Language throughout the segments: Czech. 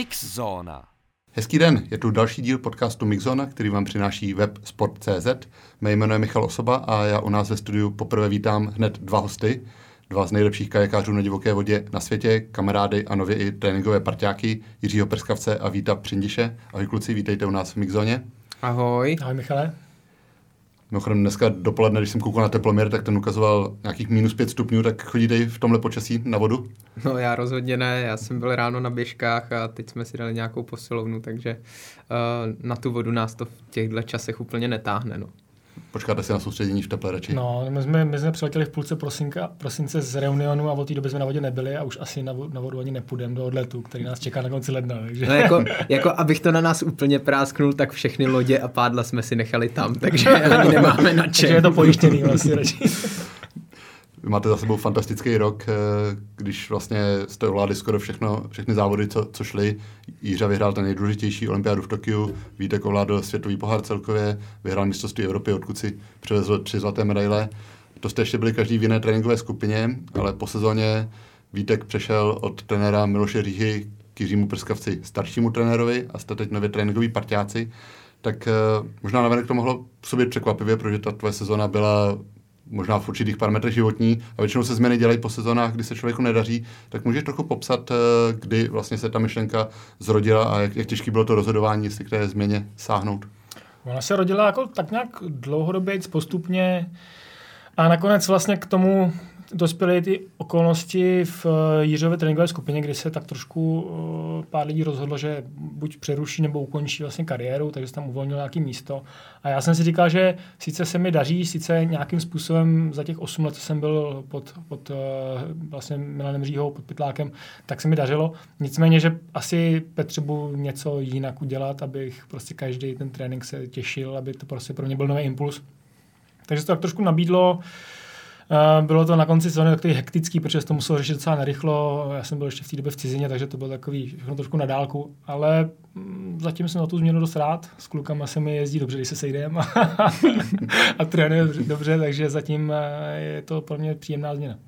Mixzóna. Hezký den, je tu další díl podcastu Mixzona, který vám přináší web Sport.cz. Mé jméno je Michal Osoba a já u nás ve studiu poprvé vítám hned dva hosty, dva z nejlepších kajakářů na divoké vodě na světě, kamarády a nově i tréninkové parťáky Jiřího Prskavce a Víta Přindiše. Ahoj kluci, vítejte u nás v Mixzóně. Ahoj. Ahoj Michale. Mimochodem dneska dopoledne, když jsem koukal na teploměr, tak ten ukazoval nějakých minus pět stupňů, tak chodíte i v tomhle počasí na vodu? No já rozhodně ne, já jsem byl ráno na běžkách a teď jsme si dali nějakou posilovnu, takže uh, na tu vodu nás to v těchto časech úplně netáhne. No. Počkáte si na soustředění v teple radši? No, my jsme, my jsme přiletěli v půlce prosinka, prosince z Reunionu a od té doby jsme na vodě nebyli a už asi na, na vodu ani nepůjdeme do odletu, který nás čeká na konci ledna. Takže... No jako, jako, abych to na nás úplně prásknul, tak všechny lodě a pádla jsme si nechali tam, takže ani nemáme na čem. takže je to pojištěný vlastně radši. Vy máte za sebou fantastický rok, eh, když vlastně jste ovládli skoro všechno, všechny závody, co, co šly. Jířa vyhrál ten nejdůležitější olympiádu v Tokiu, Vítek ovládl světový pohár celkově, vyhrál mistrovství Evropy, odkud si přivezl tři zlaté medaile. To jste ještě byli každý v jiné tréninkové skupině, ale po sezóně Vítek přešel od trenéra Miloše Říhy k Jiřímu Prskavci, staršímu trenérovi a jste teď nově tréninkoví partiáci. Tak uh, možná navenek to mohlo sobě překvapivě, protože ta tvoje sezóna byla možná v určitých parametrech životní a většinou se změny dělají po sezónách, kdy se člověku nedaří, tak můžeš trochu popsat, kdy vlastně se ta myšlenka zrodila a jak, jak těžké bylo to rozhodování, jestli k té změně sáhnout? Ona se rodila jako tak nějak dlouhodobě, postupně a nakonec vlastně k tomu dospěly ty okolnosti v eh, Jiřové tréninkové skupině, kdy se tak trošku eh, pár lidí rozhodlo, že buď přeruší nebo ukončí vlastně kariéru, takže se tam uvolnilo nějaké místo. A já jsem si říkal, že sice se mi daří, sice nějakým způsobem za těch 8 let, co jsem byl pod, pod eh, vlastně Milanem Říhou, pod Pytlákem, tak se mi dařilo. Nicméně, že asi potřebuji něco jinak udělat, abych prostě každý ten trénink se těšil, aby to prostě pro mě byl nový impuls. Takže to tak trošku nabídlo. Eh, bylo to na konci sezóny takový hektický, protože to muselo řešit docela narychlo. Já jsem byl ještě v té době v cizině, takže to bylo takový všechno trošku na dálku. Ale mm, zatím jsem na tu změnu dost rád. S klukama se mi jezdí dobře, když se sejdeme a, a trénuje dobře, takže zatím eh, je to pro mě příjemná změna.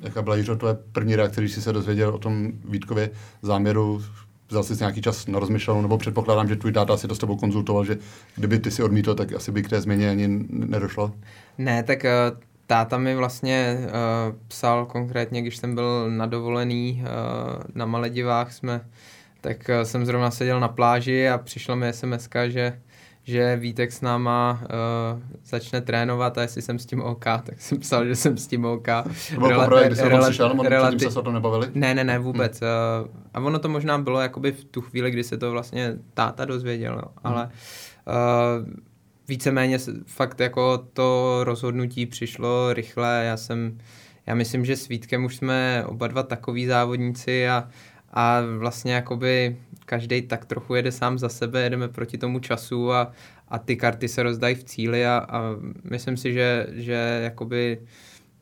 Jaká byla Jiřo tvoje první reakce, když jsi se dozvěděl o tom Vítkově záměru vzal jsi nějaký čas na rozmyšlenou, nebo předpokládám, že tvůj táta si to s tebou konzultoval, že kdyby ty si odmítl, tak asi by k té změně ani nedošlo? Ne, tak táta mi vlastně uh, psal konkrétně, když jsem byl na dovolený uh, na Maledivách, jsme, tak uh, jsem zrovna seděl na pláži a přišlo mi SMS, že že Vítek s náma uh, začne trénovat a jestli jsem s tím OK, tak jsem psal, že jsem s tím OK. To bylo poprvé, kdy jsem přišel, nebo relati- se o tom nebavili? Ne, ne, ne, vůbec. Hmm. Uh, a ono to možná bylo jakoby v tu chvíli, kdy se to vlastně táta dozvěděl, no. ale uh, víceméně fakt jako to rozhodnutí přišlo rychle. Já jsem, já myslím, že s Vítkem už jsme oba dva takový závodníci a, a vlastně jakoby každý tak trochu jede sám za sebe, jedeme proti tomu času a, a ty karty se rozdají v cíli a, a myslím si, že, že jakoby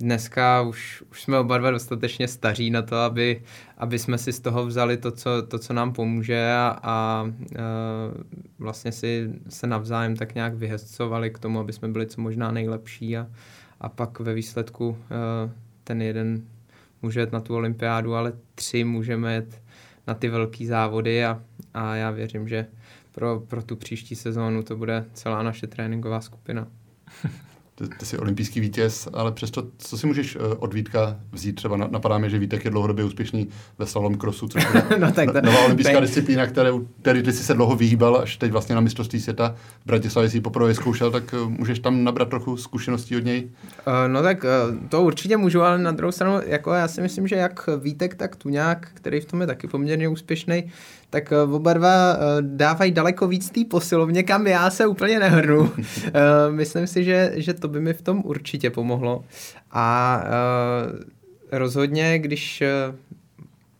dneska už, už jsme oba dva dostatečně staří na to, aby, aby jsme si z toho vzali to, co, to, co nám pomůže a, a, a vlastně si se navzájem tak nějak vyhezcovali k tomu, aby jsme byli co možná nejlepší a, a pak ve výsledku ten jeden může jet na tu olympiádu, ale tři můžeme jet na ty velké závody a, a já věřím, že pro, pro tu příští sezónu to bude celá naše tréninková skupina. ty, ty jsi olympijský vítěz, ale přesto, co si můžeš uh, od Vítka vzít? Třeba napadá mi, že Vítek je dlouhodobě úspěšný ve slalom crossu, což je no, tak to, nová olympijská disciplína, které, který ty jsi se dlouho vyhýbal, až teď vlastně na mistrovství světa v Bratislavě si poprvé zkoušel, tak uh, můžeš tam nabrat trochu zkušeností od něj? Uh, no tak uh, to určitě můžu, ale na druhou stranu, jako já si myslím, že jak Vítek, tak Tuňák, který v tom je taky poměrně úspěšný, tak oba dva dávají daleko víc té posilovně, kam já se úplně nehrnu. myslím si, že, že to by mi v tom určitě pomohlo. A rozhodně, když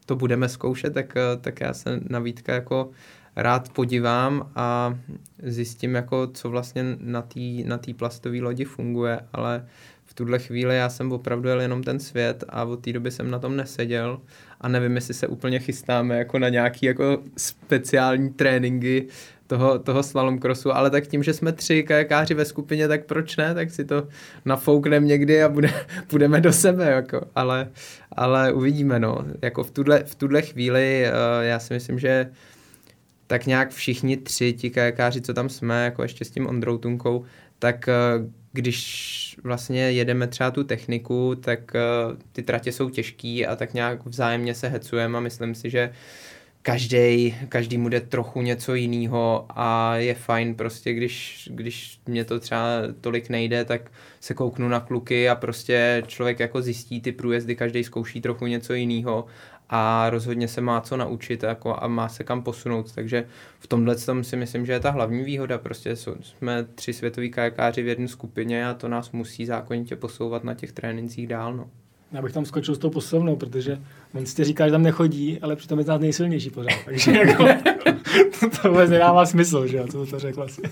to budeme zkoušet, tak, tak já se na Vítka jako rád podívám a zjistím, jako, co vlastně na té na plastové lodi funguje, ale v tuhle chvíli já jsem opravdu jel jenom ten svět a od té doby jsem na tom neseděl a nevím, jestli se úplně chystáme jako na nějaký jako speciální tréninky toho, toho slalom crossu, ale tak tím, že jsme tři kajakáři ve skupině, tak proč ne, tak si to nafoukneme někdy a bude, půjdeme do sebe, jako. ale, ale uvidíme, no. Jako v tuhle, v tuhle chvíli uh, já si myslím, že tak nějak všichni tři ti kajakáři, co tam jsme, jako ještě s tím Ondrou Tunkou, tak uh, když vlastně jedeme třeba tu techniku, tak uh, ty tratě jsou těžký a tak nějak vzájemně se hecujeme a myslím si, že každý, každý mu jde trochu něco jiného a je fajn prostě, když, když mě to třeba tolik nejde, tak se kouknu na kluky a prostě člověk jako zjistí ty průjezdy, každý zkouší trochu něco jiného a rozhodně se má co naučit jako a má se kam posunout, takže v tomhle tom si myslím, že je ta hlavní výhoda, prostě jsme tři světoví kajakáři v jedné skupině a to nás musí zákonitě posouvat na těch trénincích dál, no. Já bych tam skočil s tou posilovnou, protože on si říká, že tam nechodí, ale přitom je to nejsilnější pořád. Takže jako, to vůbec nedává smysl, že jo, co to řekl asi.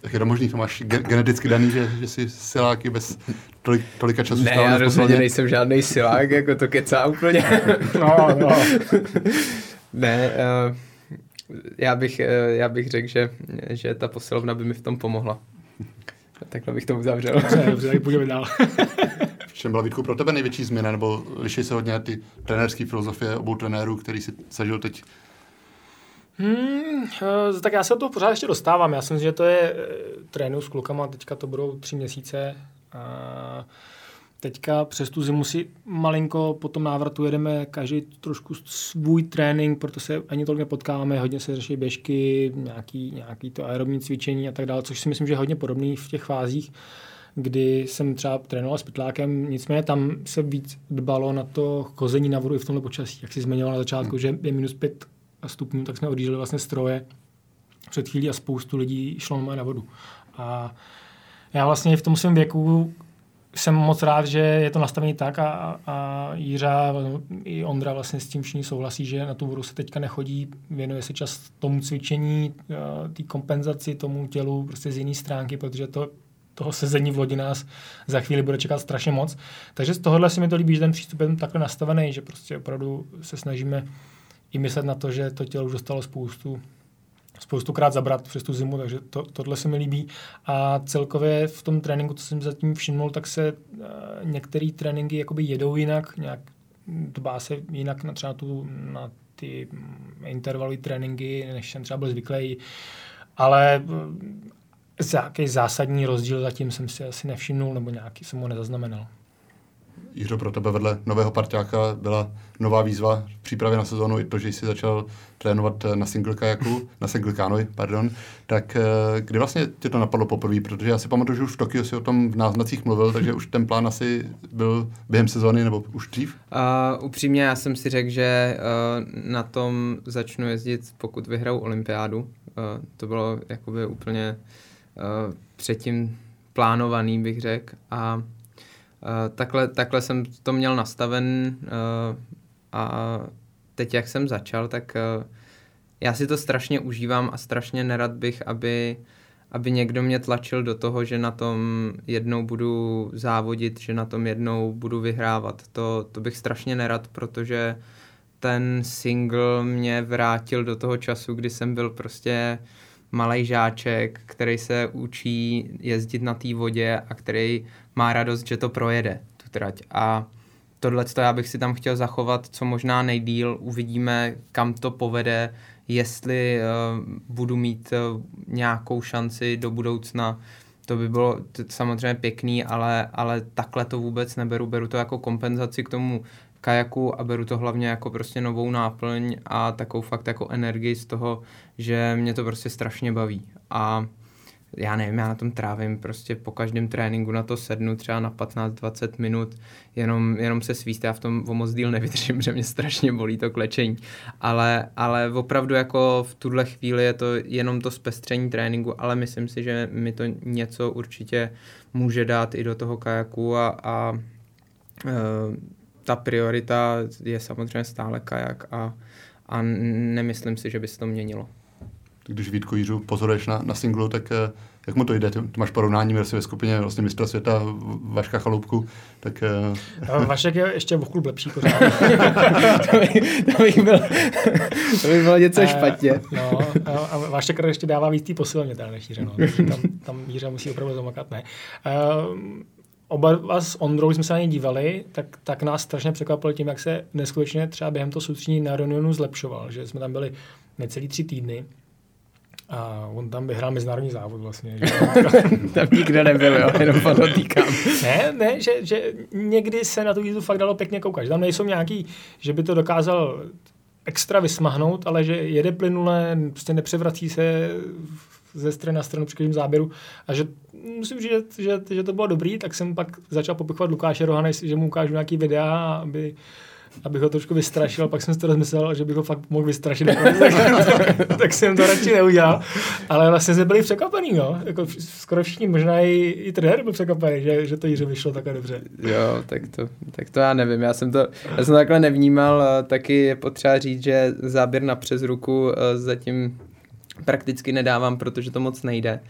Tak je to možný, to máš geneticky daný, že, že jsi siláky bez tolik, tolika času Ne, já rozhodně nejsem žádný silák, jako to kecá úplně. no, no. ne, uh, já bych, uh, já bych řekl, že, že ta posilovna by mi v tom pomohla. Takhle bych to uzavřel. Dobře, dobře, tak půjdeme dál. Čem byla Vítku pro tebe největší změna, nebo liší se hodně ty trenérské filozofie obou trenérů, který si zažil teď? Hmm, tak já se do toho pořád ještě dostávám. Já si myslím, že to je eh, trénu s klukama, teďka to budou tři měsíce. A teďka přes tu zimu si malinko po tom návratu jedeme každý trošku svůj trénink, proto se ani tolik nepotkáváme, hodně se řeší běžky, nějaký, nějaký to aerobní cvičení a tak dále, což si myslím, že je hodně podobný v těch fázích kdy jsem třeba trénoval s pytlákem, nicméně tam se víc dbalo na to chození na vodu i v tomhle počasí. Jak jsi zmiňoval na začátku, hmm. že je minus pět stupňů, tak jsme odjížděli vlastně stroje před chvílí a spoustu lidí šlo na vodu. A já vlastně v tom svém věku jsem moc rád, že je to nastavené tak a, a, a Jířa i Ondra vlastně s tím všichni souhlasí, že na tu vodu se teďka nechodí, věnuje se čas tomu cvičení, té kompenzaci tomu tělu prostě z jiné stránky, protože to toho sezení v lodi nás za chvíli bude čekat strašně moc. Takže z tohohle si mi to líbí, že ten přístup je takhle nastavený, že prostě opravdu se snažíme i myslet na to, že to tělo už dostalo spoustu spoustukrát zabrat přes tu zimu, takže to, tohle se mi líbí. A celkově v tom tréninku, co jsem zatím všimnul, tak se uh, některé tréninky jakoby jedou jinak, nějak dbá se jinak na třeba tu, na ty intervalové tréninky, než jsem třeba byl zvyklý. Ale Jaký zásadní rozdíl zatím jsem si asi nevšimnul, nebo nějaký jsem ho nezaznamenal. Jiřo, pro tebe vedle nového parťáka byla nová výzva v přípravě na sezónu, i to, že jsi začal trénovat na single kajaku, na single kanoi, pardon, tak eh, kdy vlastně tě to napadlo poprvé, protože já si pamatuju, že už v Tokiu si o tom v náznacích mluvil, takže už ten plán asi byl během sezóny nebo už dřív? Uh, upřímně já jsem si řekl, že uh, na tom začnu jezdit, pokud vyhraju olympiádu. Uh, to bylo jakoby úplně uh, předtím plánovaný, bych řekl. A uh, takhle, takhle jsem to měl nastaven uh, a teď, jak jsem začal, tak já si to strašně užívám a strašně nerad bych, aby, aby někdo mě tlačil do toho, že na tom jednou budu závodit, že na tom jednou budu vyhrávat. To, to bych strašně nerad, protože ten single mě vrátil do toho času, kdy jsem byl prostě uh, malý žáček, který se učí jezdit na té vodě a který má radost, že to projede, tu trať. A tohle já bych si tam chtěl zachovat co možná nejdíl. Uvidíme, kam to povede, jestli uh, budu mít uh, nějakou šanci do budoucna. To by bylo samozřejmě pěkný, ale, ale takhle to vůbec neberu. Beru to jako kompenzaci k tomu kajaku a beru to hlavně jako prostě novou náplň a takovou fakt jako energii z toho, že mě to prostě strašně baví. A já nevím, já na tom trávím prostě po každém tréninku na to sednu třeba na 15-20 minut, jenom, jenom se svíst, já v tom o moc díl nevydržím, že mě strašně bolí to klečení, ale, ale opravdu jako v tuhle chvíli je to jenom to zpestření tréninku, ale myslím si, že mi to něco určitě může dát i do toho kajaku a, a e, ta priorita je samozřejmě stále kajak a, a nemyslím si, že by se to měnilo. Když Vítku Jiřu pozoruješ na, na singlu, tak eh, jak mu to jde? Ty, ty máš porovnání vlastně ve skupině vlastně mistra světa Vaška Chaloupku, tak... Uh... Vašek je ještě o lepší pořád. to, bych, to, bych byl, to bych bylo něco uh, špatně. No, a Vašek ještě dává víc tý posilně teda než Jíře, no. Tam, tam Jíře musí opravdu zamakat, ne. Uh, oba s Ondrou jsme se na ně dívali, tak, tak nás strašně překvapilo tím, jak se neskutečně třeba během toho soustředění na Ronionu zlepšoval, že jsme tam byli necelý tři týdny a on tam vyhrál mezinárodní závod vlastně. Že? tam nikdo nebyl, jo, jenom podotýkám. ne, ne, že, že někdy se na tu jízdu fakt dalo pěkně koukat. Že tam nejsou nějaký, že by to dokázal extra vysmahnout, ale že jede plynule, prostě nepřevrací se ze strany na stranu při každém záběru a že musím říct, že, že, že, to bylo dobrý, tak jsem pak začal popichovat Lukáše Rohana, že mu ukážu nějaký videa, aby abych ho trošku vystrašil, pak jsem si to rozmyslel, že bych ho fakt mohl vystrašit, tak, tak jsem to radši neudělal. Ale vlastně jsme byli překvapený, no. Jako skoro všichni, možná i, i trenér byl překvapený, že, že to Jiře vyšlo takhle dobře. Jo, tak to, tak to já nevím, já jsem to, já jsem to takhle nevnímal, taky je potřeba říct, že záběr na přes ruku zatím prakticky nedávám, protože to moc nejde.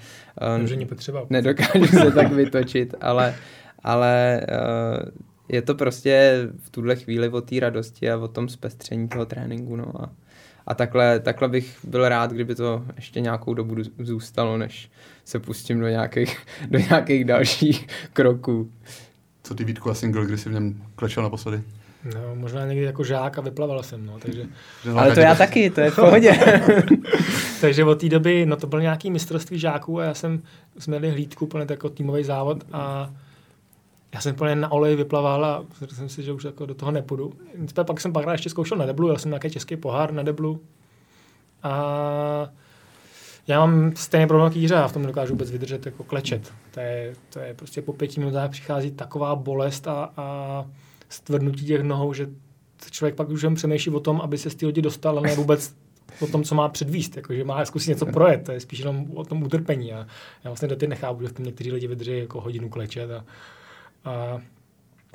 Takže nepotřeba. Nedokážu se tak vytočit, ale, ale uh, je to prostě v tuhle chvíli o té radosti a o tom zpestření toho tréninku. No a, a takhle, takhle bych byl rád, kdyby to ještě nějakou dobu zůstalo, než se pustím do nějakých, do nějakých dalších kroků. Co ty Vítku a single, kdy jsi v něm klečel naposledy? No, možná někdy jako žák a vyplaval jsem, no, takže... Ale to já taky, to je v pohodě. takže od té doby, no to byl nějaký mistrovství žáků a já jsem, jsme měli hlídku, plně jako týmový závod a já jsem plně na olej vyplaval a řekl jsem si, že už jako do toho nepůjdu. Nicméně pak jsem párkrát ještě zkoušel na deblu, já jsem nějaký český pohár na deblu a já mám stejný problém jako já v tom nedokážu vůbec vydržet jako klečet. To je, to je prostě po pěti minutách přichází taková bolest a, a stvrdnutí těch nohou, že člověk pak už jen přemýšlí o tom, aby se z té lodi dostal, ale ne vůbec o tom, co má předvíst, jako, že má zkusit něco projet, to je spíš jenom o tom utrpení. A já vlastně do ty nechápu, že v tom někteří lidi vydrží jako hodinu klečet a, a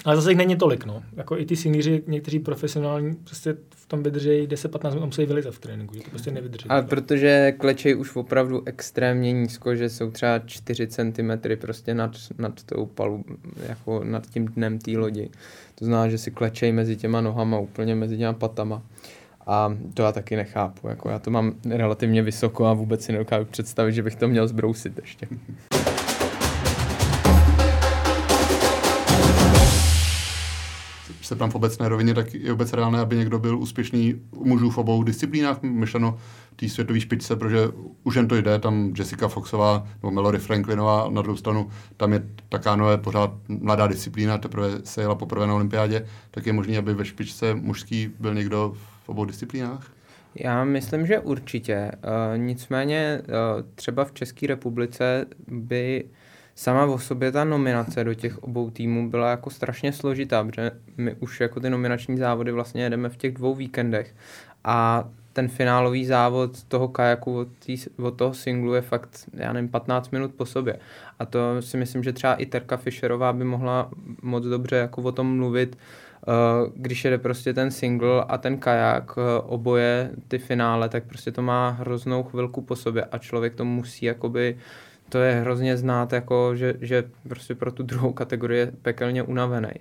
ale zase jich není tolik, no. Jako i ty singři, někteří profesionální, prostě v tom vydrží 10-15 minut, musí vylizat v tréninku, že to prostě nevydrží. A protože klečej už opravdu extrémně nízko, že jsou třeba 4 cm prostě nad, nad tou palu, jako nad tím dnem té lodi. To znamená, že si klečej mezi těma nohama, úplně mezi těma patama. A to já taky nechápu. Jako já to mám relativně vysoko a vůbec si nedokážu představit, že bych to měl zbrousit ještě. Se tam v obecné rovině, tak je vůbec reálné, aby někdo byl úspěšný u mužů v obou disciplínách, myšleno té světové špičce, protože už jen to jde, tam Jessica Foxová nebo Melody Franklinová, na druhou stranu tam je taká nové pořád mladá disciplína, teprve se jela poprvé na olympiádě, tak je možné, aby ve špičce mužský byl někdo v obou disciplínách? Já myslím, že určitě. Uh, nicméně uh, třeba v České republice by sama o sobě ta nominace do těch obou týmů byla jako strašně složitá, protože my už jako ty nominační závody vlastně jedeme v těch dvou víkendech a ten finálový závod toho kajaku od, tý, od toho singlu je fakt, já nevím, 15 minut po sobě. A to si myslím, že třeba i Terka Fischerová by mohla moc dobře jako o tom mluvit, eh, když jede prostě ten single a ten kajak, eh, oboje ty finále, tak prostě to má hroznou chvilku po sobě a člověk to musí jakoby to je hrozně znát, jako, že, že prostě pro tu druhou kategorii je pekelně unavený.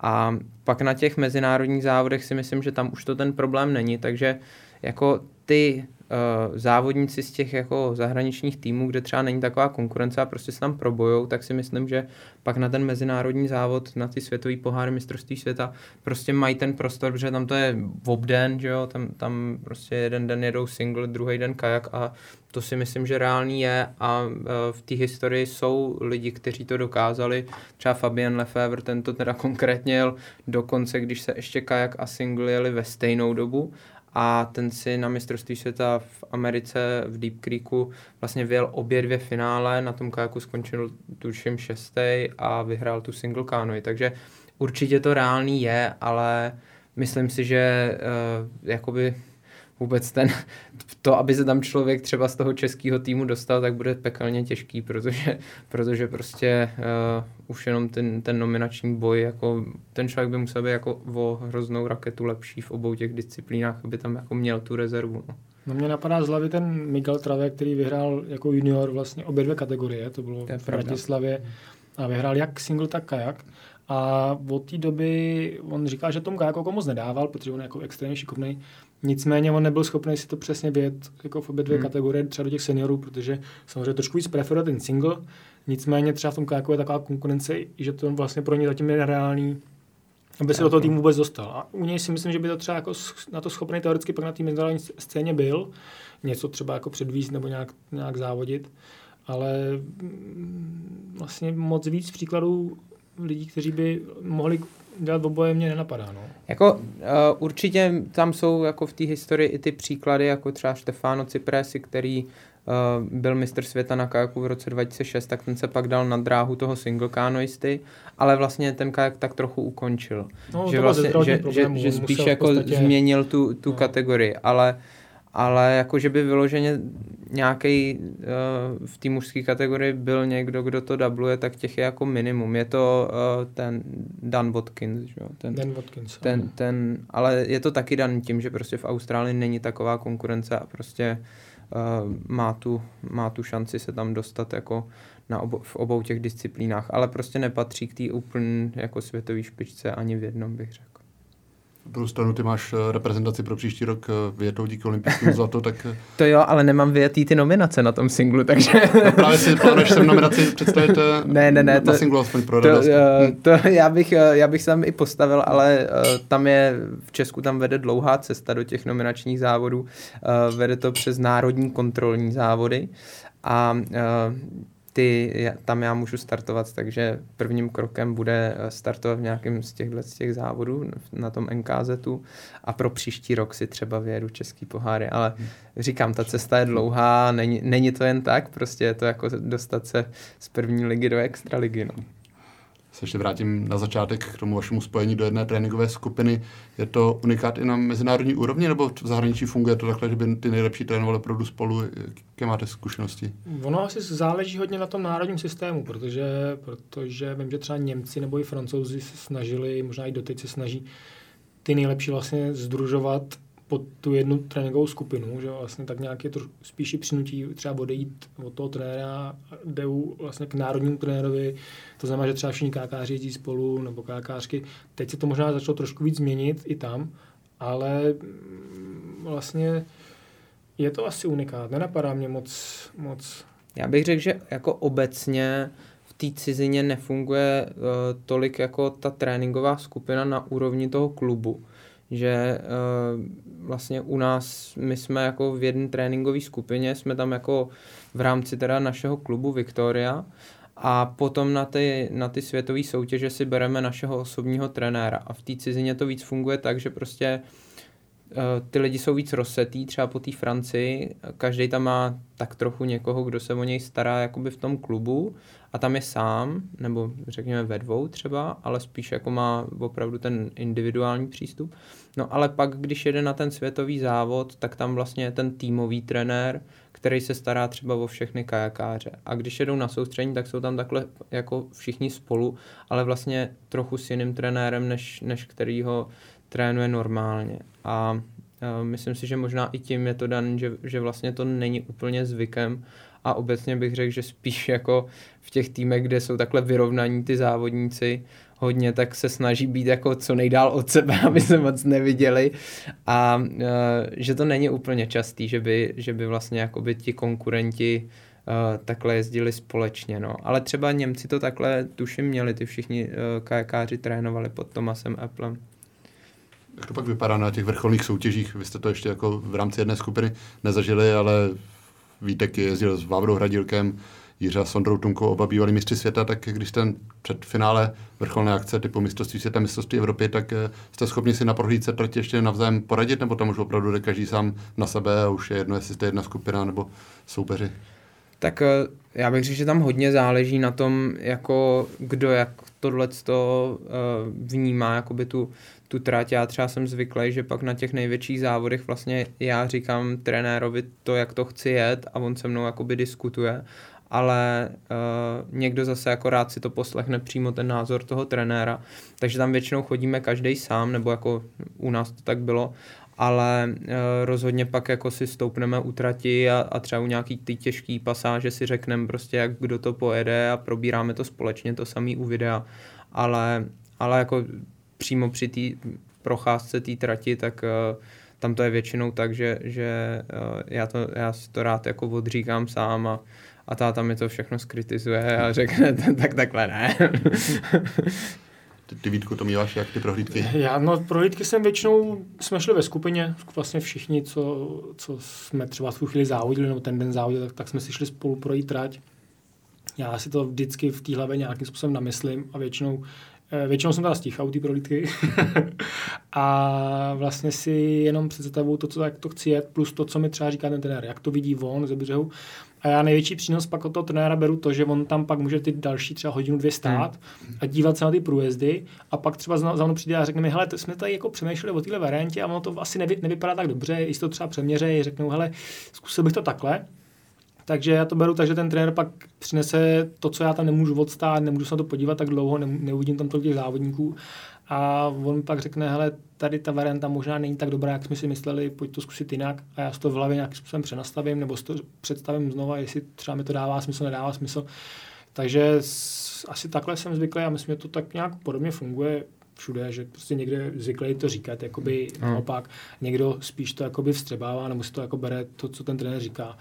A pak na těch mezinárodních závodech si myslím, že tam už to ten problém není, takže jako ty závodníci z těch jako zahraničních týmů, kde třeba není taková konkurence a prostě se tam probojou, tak si myslím, že pak na ten mezinárodní závod, na ty světový poháry mistrovství světa, prostě mají ten prostor, protože tam to je obden, že jo, tam, tam prostě jeden den jedou single, druhý den kajak a to si myslím, že reálný je a uh, v té historii jsou lidi, kteří to dokázali. Třeba Fabien Lefebvre, ten to teda konkrétně jel dokonce, když se ještě kajak a single jeli ve stejnou dobu a ten si na mistrovství světa v Americe v Deep Creeku vlastně vyjel obě dvě finále, na tom kajaku skončil tuším šestý a vyhrál tu single canoe, takže určitě to reálný je, ale myslím si, že uh, jakoby vůbec ten, to, aby se tam člověk třeba z toho českého týmu dostal, tak bude pekelně těžký, protože, protože prostě uh, už jenom ten, ten nominační boj, jako ten člověk by musel být jako o hroznou raketu lepší v obou těch disciplínách, aby tam jako měl tu rezervu. No. No mě napadá z hlavy ten Miguel Trave, který vyhrál jako junior vlastně obě dvě kategorie, to bylo to v Bratislavě a vyhrál jak single, tak kajak. A od té doby on říká, že tomu kajaku moc nedával, protože on je jako extrémně šikovný. Nicméně on nebyl schopný si to přesně vědět jako v obě dvě hmm. kategorie, třeba do těch seniorů, protože samozřejmě trošku víc preferuje ten single. Nicméně třeba v tom kajaku je taková konkurence, že to vlastně pro ně zatím je nereálný, aby se do toho týmu vůbec dostal. A u něj si myslím, že by to třeba jako na to schopný teoreticky pak na té mezinárodní scéně byl, něco třeba jako předvízt nebo nějak, nějak závodit, ale mm, vlastně moc víc příkladů lidí, kteří by mohli dělat oboje, mě nenapadá. No. Jako uh, určitě tam jsou jako v té historii i ty příklady, jako třeba Stefano Cipresi, který uh, byl mistr světa na kajaku v roce 2006, tak ten se pak dal na dráhu toho single kanoisty, ale vlastně ten kajak tak trochu ukončil. No, že, vlastně, že, že, že spíš jako podstatě... změnil tu, tu no. kategorii, ale ale jako, že by vyloženě nějaký uh, v té mužské kategorii byl někdo, kdo to dubluje, tak těch je jako minimum. Je to uh, ten Dan Watkins, že? Ten, Dan Watkins. Ten, ten, ale je to taky dan tím, že prostě v Austrálii není taková konkurence a prostě uh, má, tu, má tu šanci se tam dostat jako na obo, v obou těch disciplínách, ale prostě nepatří k té úplně jako světové špičce ani v jednom, bych řekl druhou stranu ty máš eh, reprezentaci pro příští rok eh, vyjetou díky olympijskému zlatu, tak... Eh, to jo, ale nemám vyjetý ty nominace na tom singlu, takže... No právě si plánuješ sem nominaci představit ne, ne, ne, na to, singlu aspoň pro to, hm. to, já, bych, já bych se tam i postavil, ale tam je, v Česku tam vede dlouhá cesta do těch nominačních závodů, vede to přes národní kontrolní závody a ty, tam já můžu startovat, takže prvním krokem bude eh, startovat v nějakém z těchto z těch závodů na tom NKZ a pro příští rok si třeba vyjedu český poháry, ale hmm. říkám, ta cesta je dlouhá, není, není to jen tak, prostě je to jako dostat se z první ligy do extraligy. No se ještě vrátím na začátek k tomu vašemu spojení do jedné tréninkové skupiny. Je to unikát i na mezinárodní úrovni, nebo v zahraničí funguje to takhle, že by ty nejlepší trénovali opravdu spolu? Jaké máte zkušenosti? Ono asi záleží hodně na tom národním systému, protože, protože vím, že třeba Němci nebo i Francouzi se snažili, možná i doteď se snaží ty nejlepší vlastně združovat pod tu jednu tréninkovou skupinu, že vlastně tak nějak je to spíš přinutí třeba odejít od toho trenéra, jdou vlastně k národnímu trenérovi, to znamená, že třeba všichni kákáři jezdí spolu, nebo kákářky. Teď se to možná začalo trošku víc změnit i tam, ale mm, vlastně je to asi unikát, nenapadá mě moc, moc. Já bych řekl, že jako obecně v té cizině nefunguje uh, tolik jako ta tréninková skupina na úrovni toho klubu že uh, vlastně u nás, my jsme jako v jedné tréninkové skupině, jsme tam jako v rámci teda našeho klubu Victoria a potom na ty, na ty světové soutěže si bereme našeho osobního trenéra. A v té cizině to víc funguje tak, že prostě uh, ty lidi jsou víc rozsetý, třeba po té Francii, každý tam má tak trochu někoho, kdo se o něj stará jakoby v tom klubu a tam je sám, nebo řekněme ve dvou třeba, ale spíš jako má opravdu ten individuální přístup. No ale pak, když jede na ten světový závod, tak tam vlastně je ten týmový trenér, který se stará třeba o všechny kajakáře. A když jedou na soustředění, tak jsou tam takhle jako všichni spolu, ale vlastně trochu s jiným trenérem, než, než který ho trénuje normálně. A myslím si, že možná i tím je to dan, že, že vlastně to není úplně zvykem a obecně bych řekl, že spíš jako v těch týmech, kde jsou takhle vyrovnaní ty závodníci hodně, tak se snaží být jako co nejdál od sebe, aby se moc neviděli a uh, že to není úplně častý, že by, že by vlastně jakoby ti konkurenti uh, takhle jezdili společně, no. Ale třeba Němci to takhle tuším měli, ty všichni uh, kajakáři trénovali pod Tomasem Applem. Jak to pak vypadá na těch vrcholných soutěžích? Vy jste to ještě jako v rámci jedné skupiny nezažili, ale Vítek jezdil s Vávdou Hradilkem, Jiřa s Ondrou Tunkou, oba bývalí mistři světa, tak když ten před finále vrcholné akce typu mistrovství světa, mistrovství Evropy, tak eh, jste schopni si na prohlídce trati ještě navzájem poradit, nebo tam už opravdu jde každý sám na sebe a už je jedno, jestli jste jedna skupina nebo soupeři? Tak eh, já bych řekl, že tam hodně záleží na tom, jako kdo jak tohle uh, vnímá jakoby tu, tu trať. Já třeba jsem zvyklý, že pak na těch největších závodech vlastně já říkám trenérovi to, jak to chci jet a on se mnou jakoby diskutuje ale uh, někdo zase jako rád si to poslechne přímo ten názor toho trenéra, takže tam většinou chodíme každý sám, nebo jako u nás to tak bylo ale uh, rozhodně pak jako si stoupneme u trati a, a třeba u nějaký ty těžký pasáže si řekneme prostě, jak kdo to pojede a probíráme to společně, to samý u videa, ale, ale jako přímo při té procházce té trati, tak uh, tam to je většinou tak, že, že uh, já, to, já si to rád jako odříkám sám a, a táta mi to všechno skritizuje a řekne, tak takhle ne. ty, ty Vítku, to míváš jak ty prohlídky? Já, no prohlídky jsem většinou, jsme šli ve skupině, vlastně všichni, co, co jsme třeba v chvíli závodili, nebo ten den závodili, tak, tak jsme si šli spolu projít trať. Já si to vždycky v té hlavě nějakým způsobem namyslím a většinou eh, Většinou jsem teda stichal u té prohlídky a vlastně si jenom představuju to, co, jak to chci jet, plus to, co mi třeba říká ten trenér, jak to vidí on ze břehu a já největší přínos pak od toho trenéra beru to, že on tam pak může ty další třeba hodinu, dvě stát hmm. a dívat se na ty průjezdy a pak třeba za mnou přijde a řekne mi, hele, to jsme tady jako přemýšleli o téhle variantě a ono to asi nevy, nevypadá tak dobře, jestli to třeba přeměřejí, řeknou, hele, zkusil bych to takhle. Takže já to beru tak, že ten trenér pak přinese to, co já tam nemůžu odstát, nemůžu se na to podívat tak dlouho, ne, neuvidím tam tolik těch závodníků a on pak řekne, hele, tady ta varianta možná není tak dobrá, jak jsme si mysleli, pojď to zkusit jinak a já si to v hlavě nějakým způsobem přenastavím nebo si to představím znova, jestli třeba mi to dává smysl, nedává smysl. Takže asi takhle jsem zvyklý a myslím, že to tak nějak podobně funguje všude, že prostě někde zvyklý to říkat, jakoby hmm. naopak, někdo spíš to jakoby vstřebává, nebo si to jako bere to, co ten trenér říká.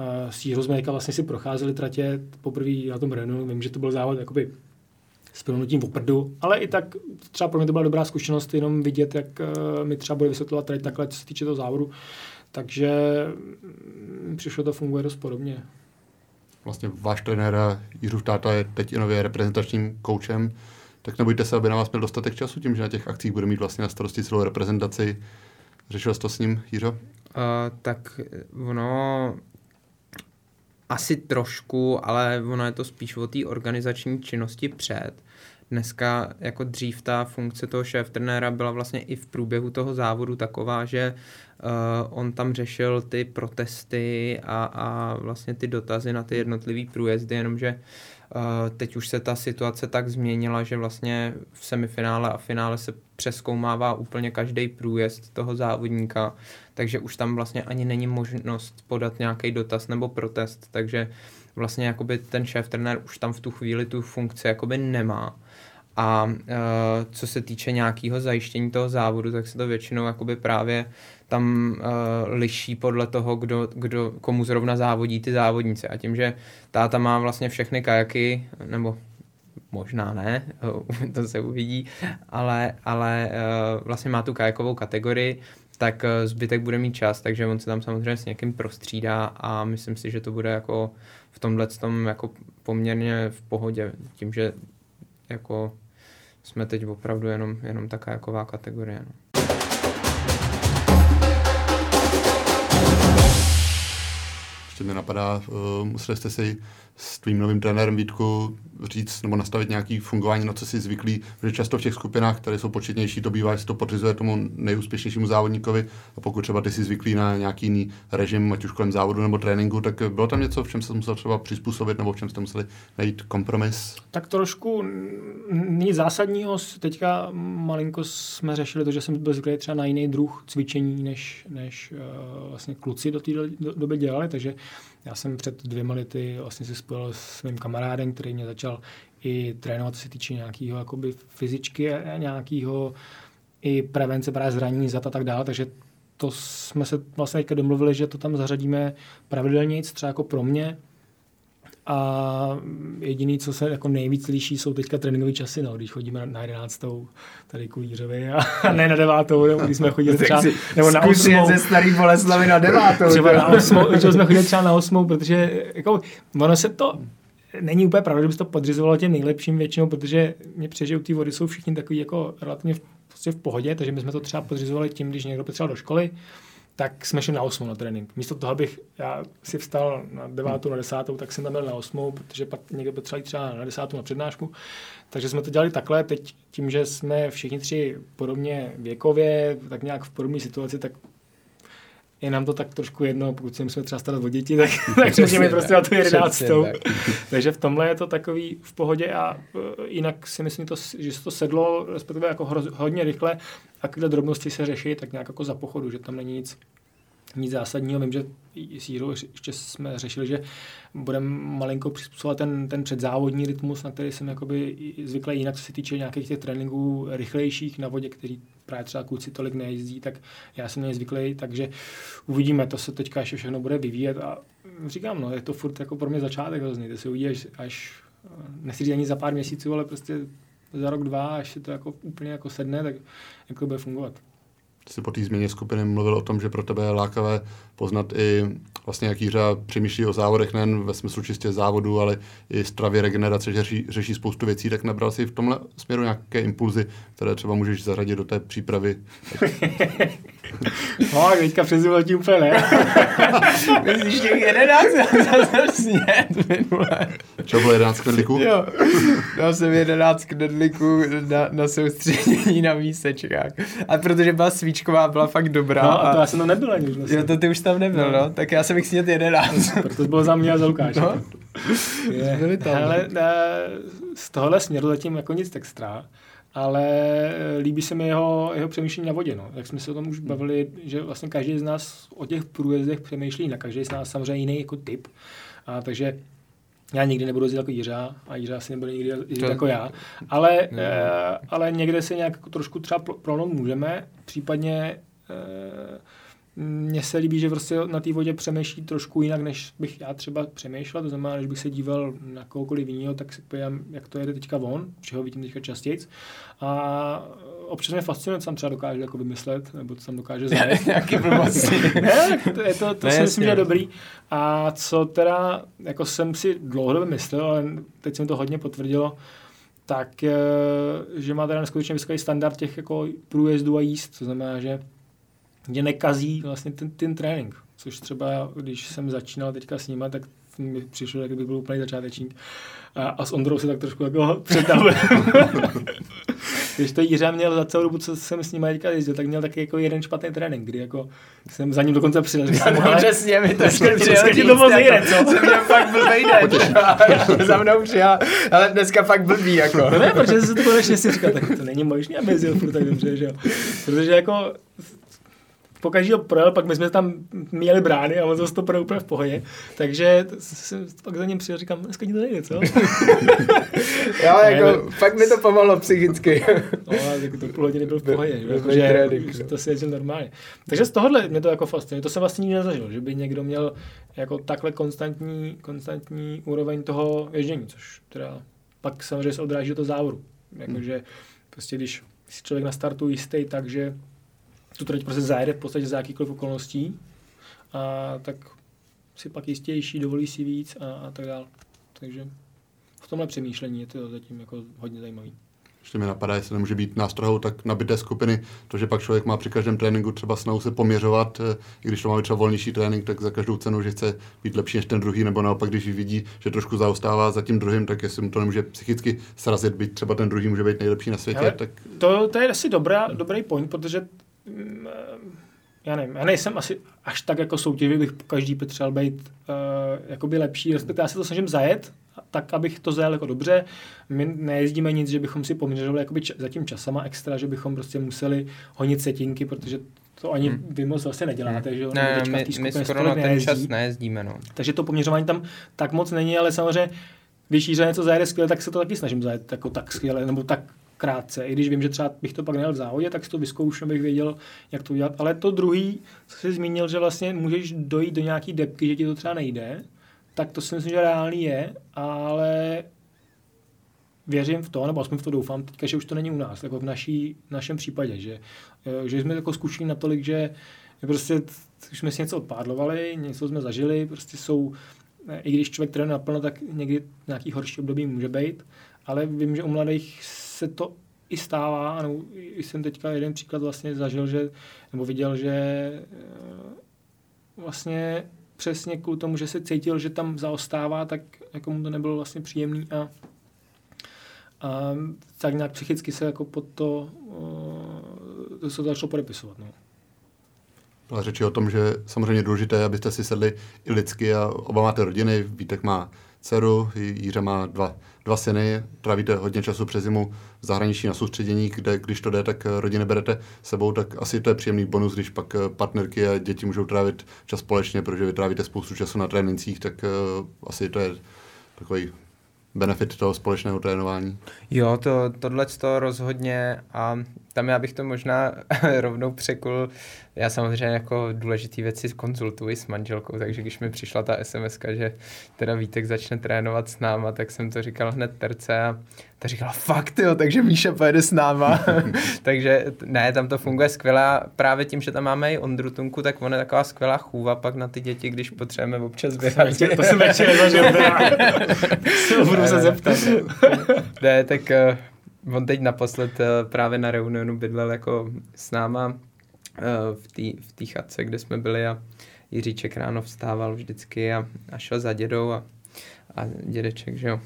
Uh, s Jiřou jsme vlastně si procházeli tratě poprvé na tom Renault, vím, že to byl závod jakoby s plnutím v oprdu, ale i tak třeba pro mě to byla dobrá zkušenost jenom vidět, jak uh, mi třeba bude vysvětlovat tady takhle, co se týče toho závodu. Takže mm, přišlo to funguje dost podobně. Vlastně váš trenér Jiřův táta je teď i nově reprezentačním koučem, tak nebojte se, aby na vás měl dostatek času tím, že na těch akcích bude mít vlastně na starosti celou reprezentaci. Řešil jsi to s ním, Jiřo? Uh, tak ono asi trošku, ale ono je to spíš o té organizační činnosti před. Dneska jako dřív ta funkce toho šéf trenéra byla vlastně i v průběhu toho závodu taková, že uh, on tam řešil ty protesty a, a vlastně ty dotazy na ty jednotlivé průjezdy, jenomže uh, teď už se ta situace tak změnila, že vlastně v semifinále a finále se přeskoumává úplně každý průjezd toho závodníka, takže už tam vlastně ani není možnost podat nějaký dotaz nebo protest, takže vlastně jakoby ten šéf trenér už tam v tu chvíli tu funkci jakoby nemá. A uh, co se týče nějakého zajištění toho závodu, tak se to většinou jakoby právě tam uh, liší podle toho, kdo, kdo, komu zrovna závodí ty závodníci. A tím, že táta má vlastně všechny kajaky, nebo možná ne, to se uvidí, ale, ale uh, vlastně má tu kajakovou kategorii, tak zbytek bude mít čas, takže on se tam samozřejmě s někým prostřídá a myslím si, že to bude jako v tomhle tom jako poměrně v pohodě, tím, že jako jsme teď opravdu jenom, jenom ta kajaková kategorie. No. Ještě mi napadá, uh, museli jste si s tvým novým trenérem Vítku říct nebo nastavit nějaký fungování, na co si zvyklí, protože často v těch skupinách, které jsou početnější, to bývá, že to podřizuje tomu nejúspěšnějšímu závodníkovi a pokud třeba ty si zvyklí na nějaký jiný režim, ať už kolem závodu nebo tréninku, tak bylo tam něco, v čem se musel třeba přizpůsobit nebo v čem jste museli najít kompromis? Tak trošku nic zásadního. Teďka malinko jsme řešili to, že jsem byl zvyklý třeba na jiný druh cvičení, než, než uh, vlastně kluci do té doby dělali, takže já jsem před dvěma lety vlastně se spojil s svým kamarádem, který mě začal i trénovat, co se týče nějakého jakoby fyzičky a nějakého i prevence právě zranění zad a tak dále, takže to jsme se vlastně teďka domluvili, že to tam zařadíme pravidelně, třeba jako pro mě, a jediný, co se jako nejvíc liší, jsou teďka tréninkové časy, no, když chodíme na 11. tady kulířovi a ne na 9. nebo když jsme chodili třeba nebo na 8. ze starý Boleslavy na 9. Třeba na 8. jsme chodili třeba na 8. protože jako, ono se to není úplně pravda, že by se to podřizovalo těm nejlepším většinou, protože mě přežijou ty vody jsou všichni takový jako relativně v, prostě v pohodě, takže my jsme to třeba podřizovali tím, když někdo potřeboval do školy, tak jsme šli na 8 na trénink. Místo toho, abych já si vstal na 9. na 10. tak jsem tam byl na 8, protože pak někdo potřeboval třeba na 10. na přednášku. Takže jsme to dělali takhle. Teď tím, že jsme všichni tři podobně věkově, tak nějak v podobné situaci, tak je nám to tak trošku jedno, pokud se musíme třeba starat o děti, tak, tak můžeme prostě na tu jedenáctou. Takže v tomhle je to takový v pohodě a uh, jinak si myslím, to, že se to sedlo, respektive jako hodně rychle a když drobnosti se řeší tak nějak jako za pochodu, že tam není nic nic zásadního. Vím, že s Jirou ještě jsme řešili, že budeme malinko přizpůsobovat ten, ten předzávodní rytmus, na který jsem jakoby zvyklý. Jinak, co se týče nějakých těch tréninků rychlejších na vodě, který právě třeba kluci tolik nejezdí, tak já jsem nezvyklý, takže uvidíme, to se teďka ještě všechno bude vyvíjet a říkám, no, je to furt jako pro mě začátek hrozný, to si uvidíš až, nechci říct ani za pár měsíců, ale prostě za rok, dva, až se to jako úplně jako sedne, tak jak to bude fungovat jsi po té změně skupiny mluvil o tom, že pro tebe je lákavé poznat i vlastně, jak Jířa přemýšlí o závodech, nejen ve smyslu čistě závodu, ale i stravě regenerace, že řeší, řeší spoustu věcí, tak nabral si v tomhle směru nějaké impulzy, které třeba můžeš zařadit do té přípravy? no, teďka přes tím úplně ne. Myslíš těch jedenáct? snět minule. Čo bylo jedenáct knedlíků? Jo. Dal jsem jedenáct knedlíků na, na soustředění na výsečkách. A protože byla svíčková, byla fakt dobrá. No, a to já jsem tam nebyl ani. Vlastně. Jo, to ty už tam nebyl, no. no. Tak já jsem jich snět jedenáct. Proto to bylo za mě a za Lukáše. No. Je, hele, z tohohle směru zatím jako nic extra ale eh, líbí se mi jeho, jeho přemýšlení na vodě. No. Jak jsme se o tom už bavili, že vlastně každý z nás o těch průjezdech přemýšlí na každý z nás samozřejmě jiný jako typ. A takže já nikdy nebudu jezdit jako Jiřa a Jiřa asi nebude nikdy jezdit to... jako já, ale, e, ale někde se nějak trošku třeba pronout můžeme, případně e, mně se líbí, že prostě na té vodě přemýšlí trošku jinak, než bych já třeba přemýšlel. To znamená, když bych se díval na kohokoliv jiného, tak si povím, jak to jede teďka von, že ho vidím teďka častěji. A občas mě fascinuje, co tam třeba dokáže jako vymyslet, nebo co tam dokáže zajet. Nějaký ne, to, je to, to ne, si myslím, že je dobrý. A co teda, jako jsem si dlouhodobě myslel, ale teď se mi to hodně potvrdilo, tak, eh, že má teda neskutečně vysoký standard těch jako průjezdů a jíst, to znamená, že mě nekazí vlastně ten, ten trénink. Což třeba, když jsem začínal teďka s nimi, tak mi přišlo, jak by byl úplný začátečník. A, a s Ondrou se tak trošku jako přetavil. Když to Jiřa měl za celou dobu, co jsem s ním teďka jezdil, tak měl taky jako jeden špatný trénink, kdy jako jsem za ním dokonce přijel. Jsem, no, přesně, mi to přijel to moc nejde, co? Jsem měl fakt blbý den. za mnou přijel, ale dneska fakt blbý, jako. No ne, protože se to konečně si říkal, tak to není možné, aby jezdil furt tak dobře, že jo. Protože jako po každého projel, pak my jsme tam měli brány a on zase to projel úplně v pohodě. Takže jsem pak za ním přijel říkám, dneska ti to nejde, co? jo, jako, ne, fakt mi to pomohlo psychicky. no, tak to půl hodiny byl v pohodě, že, že, trénink, to si jezdil normálně. Takže z tohohle mě to jako fascinuje. To jsem vlastně nikdy nezažil, že by někdo měl jako takhle konstantní, konstantní úroveň toho ježdění, což teda pak samozřejmě se odráží do toho závodu. Jakože hmm. prostě když si člověk na startu jistý, takže tu trať prostě zajede v podstatě za jakýkoliv okolností, a tak si pak jistější, dovolí si víc a, a tak dále. Takže v tomhle přemýšlení je to zatím jako hodně zajímavý. Ještě mi napadá, jestli nemůže být nástrojou tak nabité skupiny, to, že pak člověk má při každém tréninku třeba snahu se poměřovat, eh, i když to má třeba volnější trénink, tak za každou cenu, že chce být lepší než ten druhý, nebo naopak, když vidí, že trošku zaostává za tím druhým, tak jestli mu to nemůže psychicky srazit, být třeba ten druhý může být nejlepší na světě. Ale tak... to, to, je asi dobrá, dobrý point, protože já nevím, já nejsem asi až tak jako soutěživý, bych každý potřeboval být uh, jakoby lepší, respektive já se to snažím zajet, tak, abych to zajel jako dobře. My nejezdíme nic, že bychom si poměřovali jakoby č- za tím časama extra, že bychom prostě museli honit setinky, protože to ani hmm. vy moc vlastně neděláte, hmm. že jo? Ne, my, my skoro na ten nejezdí. čas nejezdíme, no. Takže to poměřování tam tak moc není, ale samozřejmě když Jíře něco zajede skvěle, tak se to taky snažím zajet jako tak skvěle, nebo tak krátce. I když vím, že třeba bych to pak měl v závodě, tak si to vyzkouším, abych věděl, jak to udělat. Ale to druhý, co jsi zmínil, že vlastně můžeš dojít do nějaký depky, že ti to třeba nejde, tak to si myslím, že reálný je, ale věřím v to, nebo aspoň v to doufám, teďka, že už to není u nás, jako v naší, našem případě, že, eh, že jsme jako zkušení natolik, že prostě už jsme si něco odpádlovali, něco jsme zažili, prostě jsou, eh, i když člověk trénuje naplno, tak někdy nějaký horší období může být, ale vím, že u mladých se to i stává, nebo jsem teďka jeden příklad vlastně zažil, že, nebo viděl, že eh, vlastně přesně kvůli tomu, že se cítil, že tam zaostává, tak jako mu to nebylo vlastně příjemný a, a tak nějak psychicky se jako pod to, eh, to se začalo podepisovat. No. byla řeči o tom, že samozřejmě důležité, abyste si sedli i lidsky a oba máte rodiny. Vítek má dceru, Jíře má dva, dva syny, trávíte hodně času přes zimu v zahraničí na soustředění, kde když to jde, tak rodiny berete sebou, tak asi to je příjemný bonus, když pak partnerky a děti můžou trávit čas společně, protože vy trávíte spoustu času na trénincích, tak uh, asi to je takový benefit toho společného trénování. Jo, to, tohle to rozhodně a tam já bych to možná rovnou překul. Já samozřejmě jako důležité věci konzultuji s manželkou, takže když mi přišla ta SMS, že teda Vítek začne trénovat s náma, tak jsem to říkal hned terce a ta říkala, fakt jo, takže Míša pojede s náma. takže ne, tam to funguje skvěle právě tím, že tam máme i Ondru Tunku, tak on je taková skvělá chůva pak na ty děti, když potřebujeme občas běhat. To jsem ještě nezažil. Budu se zeptat. ne, tak uh, on teď naposled uh, právě na Reunionu bydlel jako s náma uh, v té chatce, kde jsme byli a Jiříček ráno vstával vždycky a, a šel za dědou a a dědeček, že jo,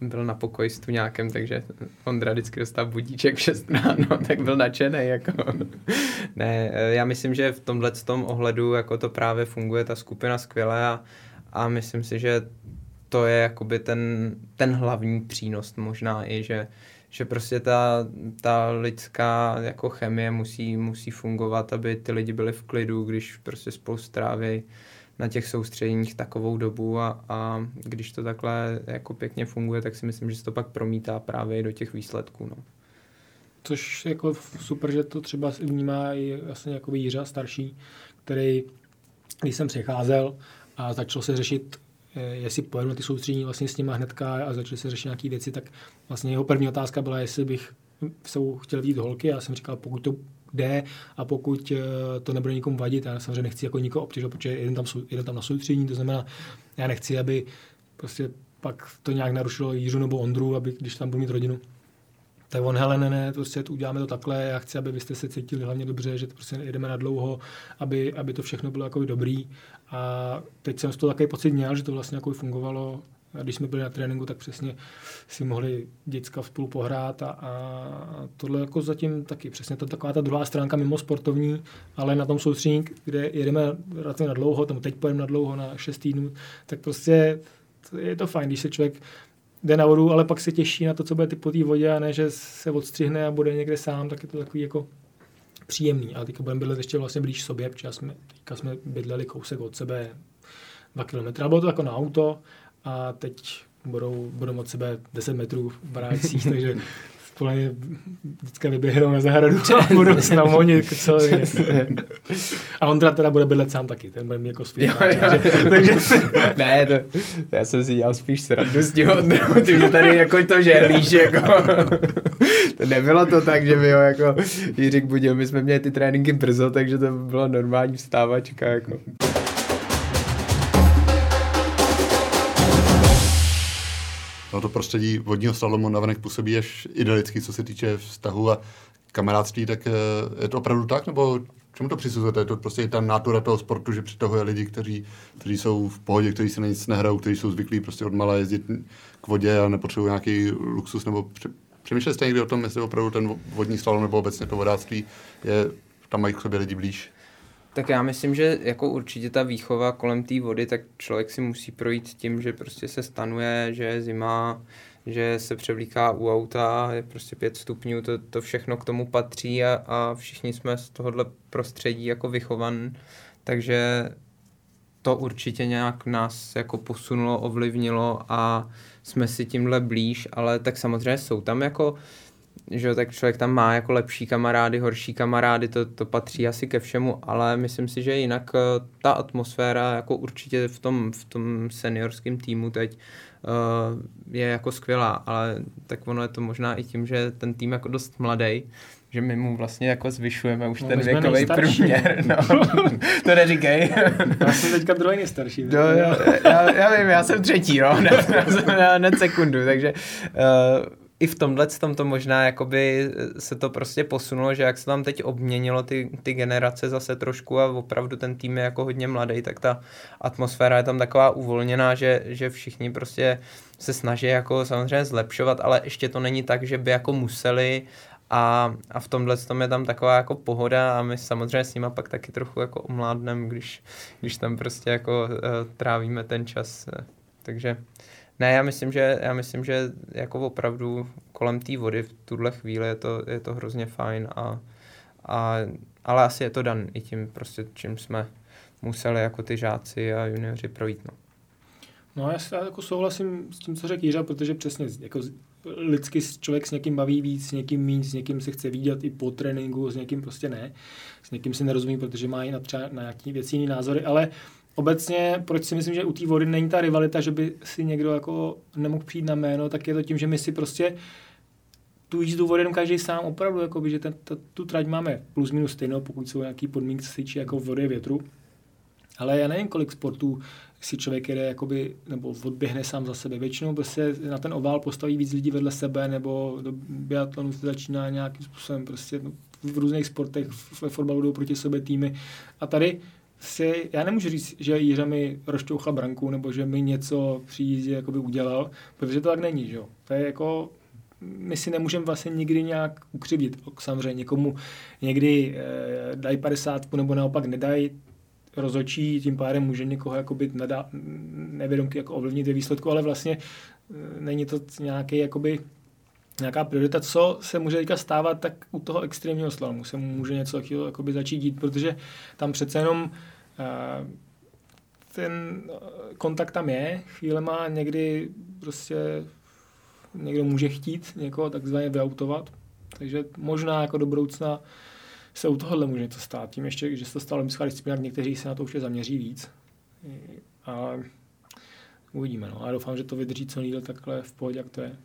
byl na pokoji s tu nějakém, takže Ondra vždycky dostal budíček v 6 ráno, tak byl nadšený, jako. ne, já myslím, že v tomhle tom ohledu jako to právě funguje ta skupina skvěle a, a myslím si, že to je jakoby ten, ten hlavní přínos možná i, že, že prostě ta, ta lidská jako chemie musí, musí fungovat, aby ty lidi byli v klidu, když prostě spolu stráví na těch soustředěních takovou dobu a, a když to takhle jako pěkně funguje, tak si myslím, že se to pak promítá právě do těch výsledků. No. Což jako super, že to třeba vnímá i vlastně jako Jiřa starší, který, když jsem přicházel a začal se řešit jestli pojedu na ty soustředění vlastně s nima hnedka a začali se řešit nějaké věci, tak vlastně jeho první otázka byla, jestli bych se chtěl vidět holky. Já jsem říkal, pokud to jde a pokud eh, to nebude nikomu vadit, já samozřejmě nechci jako nikoho obtěžovat, protože jeden tam, jeden tam na soustředění, to znamená, já nechci, aby prostě pak to nějak narušilo Jiřu nebo Ondru, aby když tam budu mít rodinu. Tak on, hele, ne, ne, prostě uděláme to takhle, já chci, aby byste se cítili hlavně dobře, že to prostě jedeme na dlouho, aby, aby to všechno bylo jako dobrý. A teď jsem z toho takový pocit měl, že to vlastně jako fungovalo. A když jsme byli na tréninku, tak přesně si mohli děcka spolu pohrát a, a tohle jako zatím taky přesně to taková ta druhá stránka mimo sportovní, ale na tom soustřední, kde jedeme relativně na dlouho, tam teď pojedeme na dlouho, na 6 týdnů, tak prostě je to fajn, když se člověk jde na vodu, ale pak se těší na to, co bude ty po té vodě a ne, že se odstřihne a bude někde sám, tak je to takový jako příjemný. A teďka budeme bydlet ještě vlastně blíž sobě, protože jsme, teďka jsme bydleli kousek od sebe dva kilometry. Ale bylo to jako na auto, a teď budou, budou od sebe 10 metrů v barácích, takže společně vždycky vyběhnou na zahradu a budou se tam honit A Ondra teda bude bydlet sám taky, ten bude mít jako svůj. Takže, takže, ne, to, já jsem si dělal spíš srandu s tím Ondrou, ty mě tady jako to žerlíš, jako. to nebylo to tak, že by ho jako Jiřík budil, my jsme měli ty tréninky brzo, takže to bylo normální vstávačka, jako. No to prostředí vodního slalomu navenek působí až idylicky, co se týče vztahu a kamarádství, tak eh, je to opravdu tak, nebo čemu to přisuzujete? Je to prostě i ta natura toho sportu, že přitahuje lidi, kteří, kteří jsou v pohodě, kteří se na nic nehrajou, kteří jsou zvyklí prostě od mala jezdit k vodě a nepotřebují nějaký luxus, nebo přemýšleli jste někdy o tom, jestli opravdu ten vodní slalom nebo obecně to vodáctví je, tam mají k sobě lidi blíž? Tak já myslím, že jako určitě ta výchova kolem té vody, tak člověk si musí projít tím, že prostě se stanuje, že je zima, že se převlíká u auta, je prostě pět stupňů, to, to všechno k tomu patří a, a všichni jsme z tohohle prostředí jako vychovan, takže to určitě nějak nás jako posunulo, ovlivnilo a jsme si tímhle blíž, ale tak samozřejmě jsou tam jako že tak člověk tam má jako lepší kamarády, horší kamarády, to, to patří asi ke všemu, ale myslím si, že jinak eh, ta atmosféra jako určitě v tom, v tom seniorském týmu teď uh, je jako skvělá, ale tak ono je to možná i tím, že ten tým jako dost mladý, že my mu vlastně jako zvyšujeme už no, ten věkový průměr. No. to neříkej. já jsem teďka druhý nejstarší. No, já, já, já, vím, já jsem třetí, no, hned, hned sekundu, takže uh, i v tomhle tom to možná jakoby se to prostě posunulo, že jak se tam teď obměnilo ty, ty generace zase trošku a opravdu ten tým je jako hodně mladý, tak ta atmosféra je tam taková uvolněná, že, že všichni prostě se snaží jako samozřejmě zlepšovat, ale ještě to není tak, že by jako museli A, a v tomhle tom je tam taková jako pohoda a my samozřejmě s nima pak taky trochu jako omládnem, když, když tam prostě jako uh, trávíme ten čas. Takže ne, já myslím, že, já myslím, že jako opravdu kolem té vody v tuhle chvíli je to, je to hrozně fajn a, a, ale asi je to dan i tím prostě, čím jsme museli jako ty žáci a junioři projít. No. No já, já jako souhlasím s tím, co řekl Jiřa, protože přesně jako lidsky člověk s někým baví víc, s někým méně, s někým se chce vidět i po tréninku, s někým prostě ne. S někým si nerozumí, protože má i na třeba na nějaký věci jiný názory, ale obecně, proč si myslím, že u té vody není ta rivalita, že by si někdo jako nemohl přijít na jméno, tak je to tím, že my si prostě tu jízdu vody jenom každý sám opravdu, jakoby, že ten, ta, tu trať máme plus minus stejnou, pokud jsou nějaký podmínky, se týče jako vody větru. Ale já nevím, kolik sportů si člověk jede jakoby, nebo odběhne sám za sebe. Většinou prostě na ten ovál postaví víc lidí vedle sebe, nebo do biatlonu se začíná nějakým způsobem prostě no, v různých sportech, ve fotbalu jdou proti sobě týmy. A tady si, já nemůžu říct, že Jiřa mi rozčouchal branku, nebo že mi něco při jízdě jakoby udělal, protože to tak není, že jo. To je jako, my si nemůžeme vlastně nikdy nějak ukřivit. Samozřejmě někomu někdy e, dají 50 nebo naopak nedají, rozočí, tím pádem může někoho jakoby nedá, nevědomky jako ovlivnit ve výsledku, ale vlastně e, není to nějaký jakoby nějaká priorita, co se může teďka stávat, tak u toho extrémního slalomu se může něco jakoby začít dít, protože tam přece jenom e, ten kontakt tam je, chvíle má někdy prostě někdo může chtít někoho takzvaně vyautovat, takže možná jako do budoucna se u tohohle může to stát. Tím ještě, že se to stalo olympijská disciplína, někteří se na to už zaměří víc. A uvidíme. No. A doufám, že to vydrží co nejdéle takhle v pohodě, jak to je.